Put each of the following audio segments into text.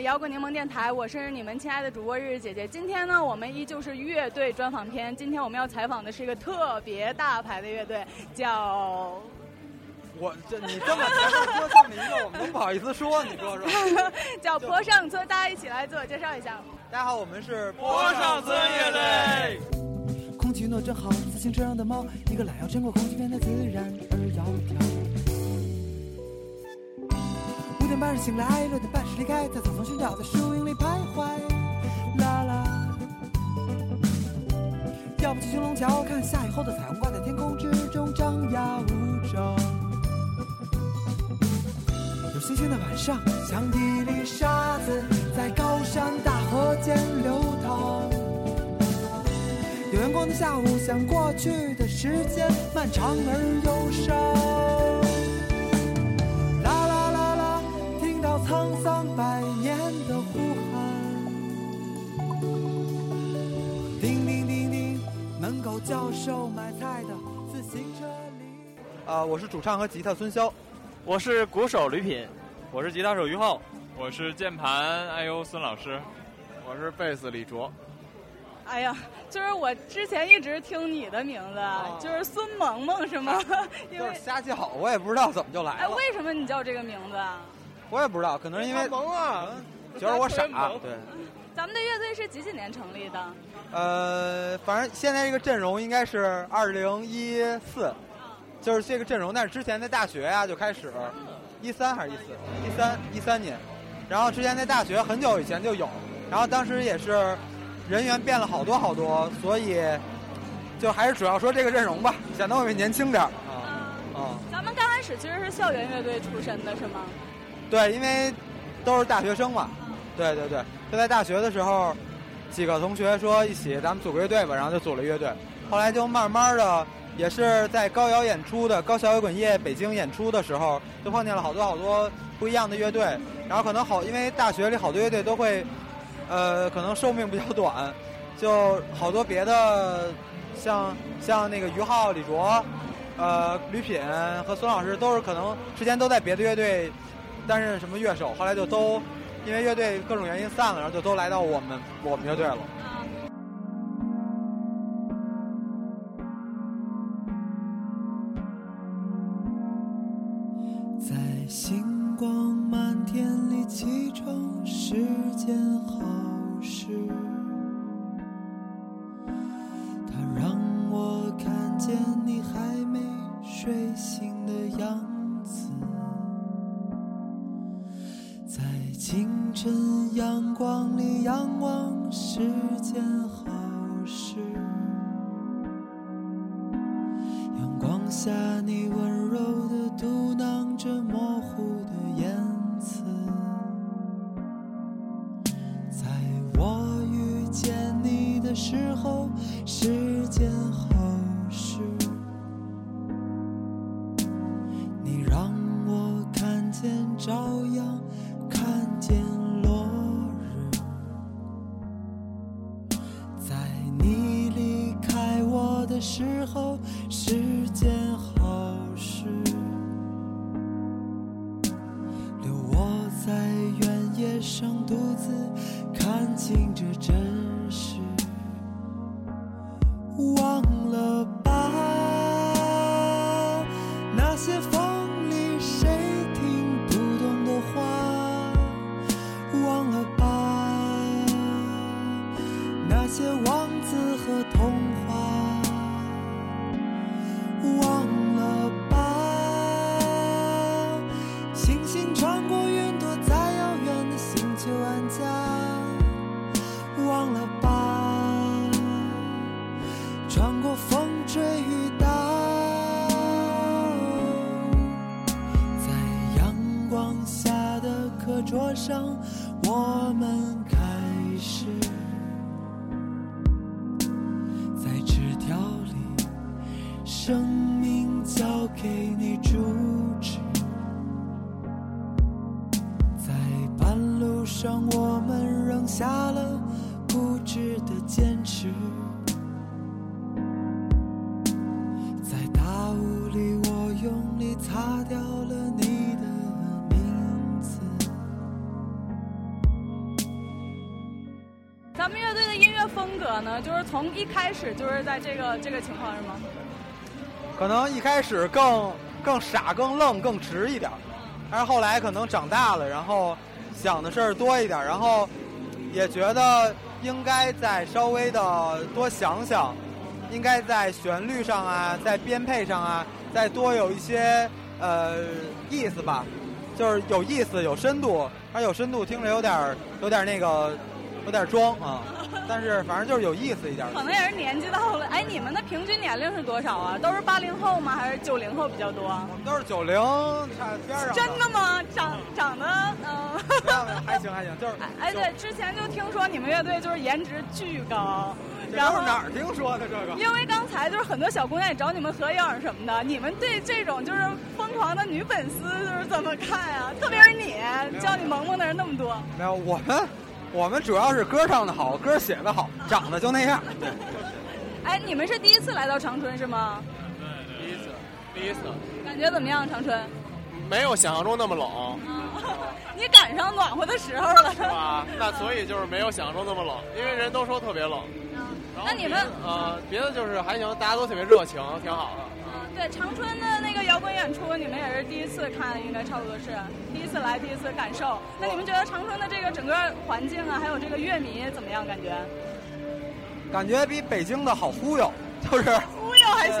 摇滚柠檬电台，我是你们亲爱的主播日日姐姐。今天呢，我们依旧是乐队专访篇。今天我们要采访的是一个特别大牌的乐队，叫我这你这么说这么一个，我们都不好意思说，你说说。叫坡上村，大家一起来自我介绍一下。大家好，我们是坡上村乐队。空气诺真好，自行车上的猫，一个懒腰穿过空气变得自然而窈窕。点半醒来，六点半时离开，在草丛寻找，在树荫里徘徊。啦啦，要不去青龙桥看下雨后的彩虹挂在天空之中，张牙舞爪。有星星的晚上，像一粒沙子在高山大河间流淌。有阳光的下午，像过去的时间漫长而忧伤。沧桑百年的呼喊，叮叮叮叮，门口教授买菜的自行车里。啊，我是主唱和吉他孙潇，我是鼓手吕品，我是吉他手于浩，我是键盘哎呦孙老师，我是贝斯李卓。哎呀，就是我之前一直听你的名字，就是孙萌萌是吗？就是瞎叫，我也不知道怎么就来了。哎，为什么你叫这个名字？我也不知道，可能是因为萌啊，觉得我傻。对，咱们的乐队是几几年成立的？呃，反正现在这个阵容应该是二零一四，就是这个阵容。但是之前在大学呀就开始，一三还是一四？一三一三年。然后之前在大学很久以前就有，然后当时也是人员变了好多好多，所以就还是主要说这个阵容吧，显得我们年轻点儿啊。啊，咱们刚开始其实是校园乐队出身的，是吗？对，因为都是大学生嘛，对对对，就在大学的时候，几个同学说一起咱们组个乐队吧，然后就组了乐队。后来就慢慢的，也是在高摇演出的高校摇滚夜北京演出的时候，就碰见了好多好多不一样的乐队。然后可能好，因为大学里好多乐队都会，呃，可能寿命比较短，就好多别的，像像那个于浩、李卓，呃，吕品和孙老师都是可能之前都在别的乐队。担任什么乐手？后来就都因为乐队各种原因散了，然后就都来到我们我们乐队了。在星光满天里启程是件好事，它让我看见你还没睡醒阳光时间好独自看清这真给你主旨在半路上我们扔下了固执的坚持。在大雾里我用力擦掉了你的名字。咱们乐队的音乐风格呢就是从一开始就是在这个这个情况是吗？可能一开始更更傻、更愣、更直一点，但是后来可能长大了，然后想的事儿多一点，然后也觉得应该再稍微的多想想，应该在旋律上啊，在编配上啊，再多有一些呃意思吧，就是有意思、有深度，而有深度听着有点有点那个有点装啊。但是反正就是有意思一点。可能也是年纪到了。哎，你们的平均年龄是多少啊？都是八零后吗？还是九零后比较多？我们都是九零，差边上。真的吗？长长得嗯。还行还行，就是。哎对，之前就听说你们乐队就是颜值巨高。然后哪儿听说的这个？因为刚才就是很多小姑娘也找你们合影什么的，你们对这种就是疯狂的女粉丝就是怎么看啊？特别是你，叫你萌萌的人那么多。没有我们。我们主要是歌唱的好，歌写的好，长得就那样。对。哎，你们是第一次来到长春是吗？对，第一次，第一次。感觉怎么样，长春？没有想象中那么冷。你赶上暖和的时候了。是吧？那所以就是没有想象中那么冷，因为人都说特别冷。那你们？呃，别的就是还行，大家都特别热情，挺好的。对长春的那个摇滚演出，你们也是第一次看，应该差不多是第一次来，第一次感受。那你们觉得长春的这个整个环境啊，还有这个乐迷怎么样？感觉？感觉比北京的好忽悠，就是忽悠还行。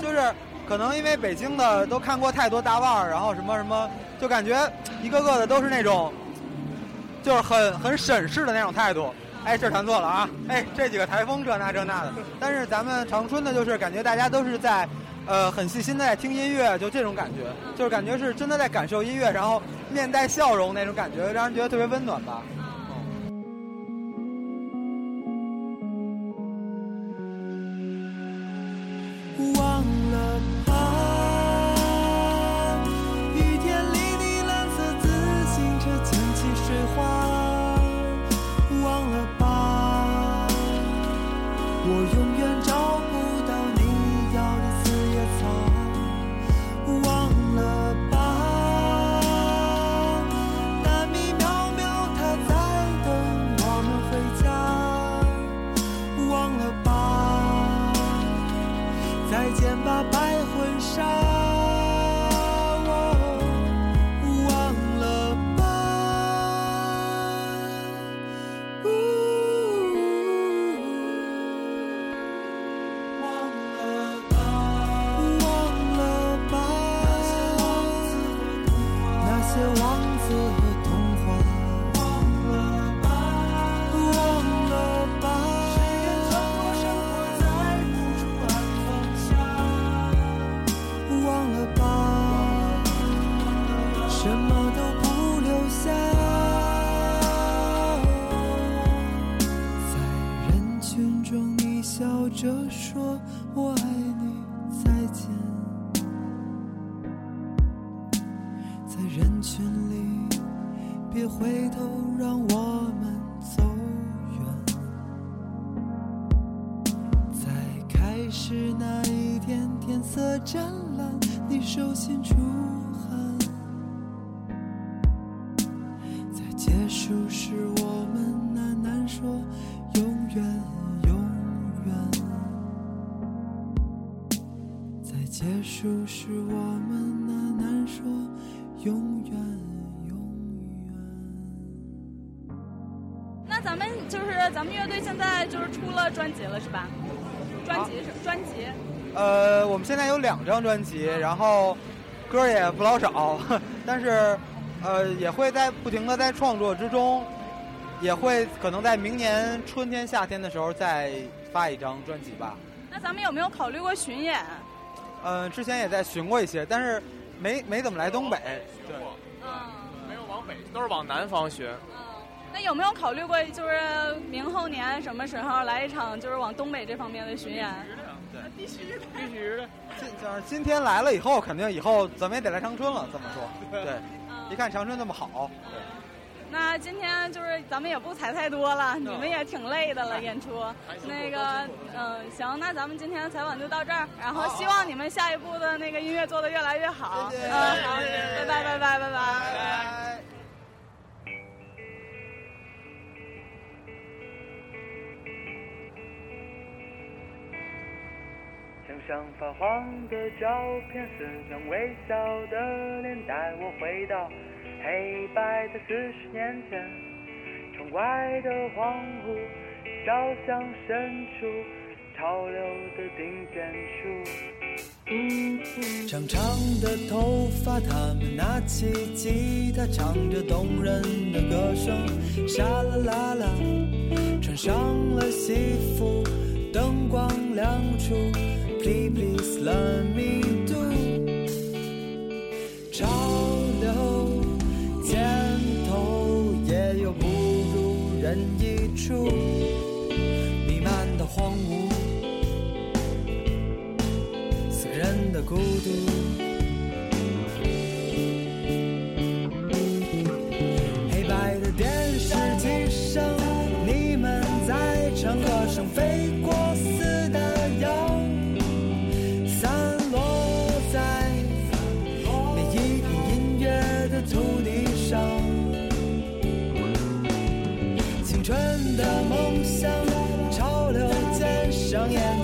就是可能因为北京的都看过太多大腕儿，然后什么什么，就感觉一个个的都是那种，就是很很审视的那种态度。哎，这弹错了啊！哎，这几个台风这那这那的。但是咱们长春的，就是感觉大家都是在。呃，很细心的在听音乐，就这种感觉，就是感觉是真的在感受音乐，然后面带笑容那种感觉，让人觉得特别温暖吧。手心出汗在结束时我们喃喃说永远永远在结束时我们喃喃说永远那咱们就是咱们乐队现在就是出了专辑了是吧？专辑是专辑。有两张专辑，然后歌也不老少，但是呃也会在不停的在创作之中，也会可能在明年春天夏天的时候再发一张专辑吧。那咱们有没有考虑过巡演？嗯，之前也在巡过一些，但是没没怎么来东北。对，嗯，没有往北，都是往南方巡。嗯，那有没有考虑过，就是明后年什么时候来一场，就是往东北这方面的巡演？必须的，必须的。今就是今天来了以后，肯定以后咱们也得来长春了。这么说，对，一看长春那么好。那今天就是咱们也不踩太多了，你们也挺累的了，演出。那个，嗯，行，那咱们今天的采访就到这儿，然后希望你们下一步的那个音乐做的越来越好。嗯，好，拜拜拜拜拜拜。上发黄的照片，四张微笑的脸，带我回到黑白的四十年前。窗外的荒芜，小巷深处，潮流的顶尖处。长长的头发，他们拿起吉他，唱着动人的歌声，沙啦啦啦，穿上了西服，灯光亮处，Please let me do。潮流肩头也有不如人一处，弥漫的荒芜。死人的孤独。土地上。青春的梦想，潮流间上，演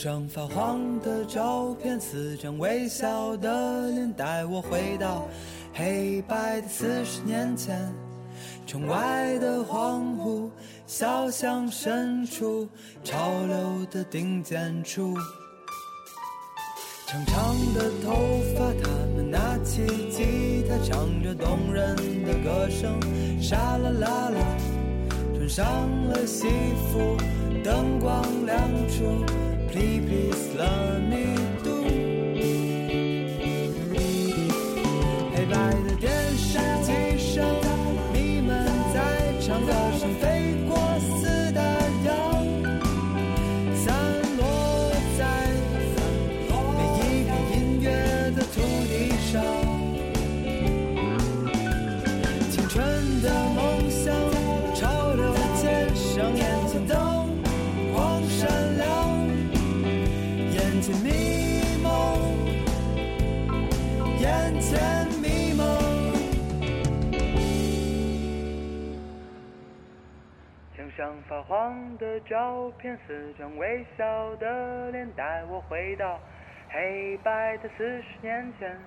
墙上发黄的照片，四张微笑的脸，带我回到黑白的四十年前。窗外的荒芜，小巷深处，潮流的顶尖处。长长的头发，他们拿起吉他，唱着动人的歌声，沙啦啦啦，穿上了西服，灯光亮处 please learn me 一张发黄的照片，四张微笑的脸，带我回到黑白的四十年前。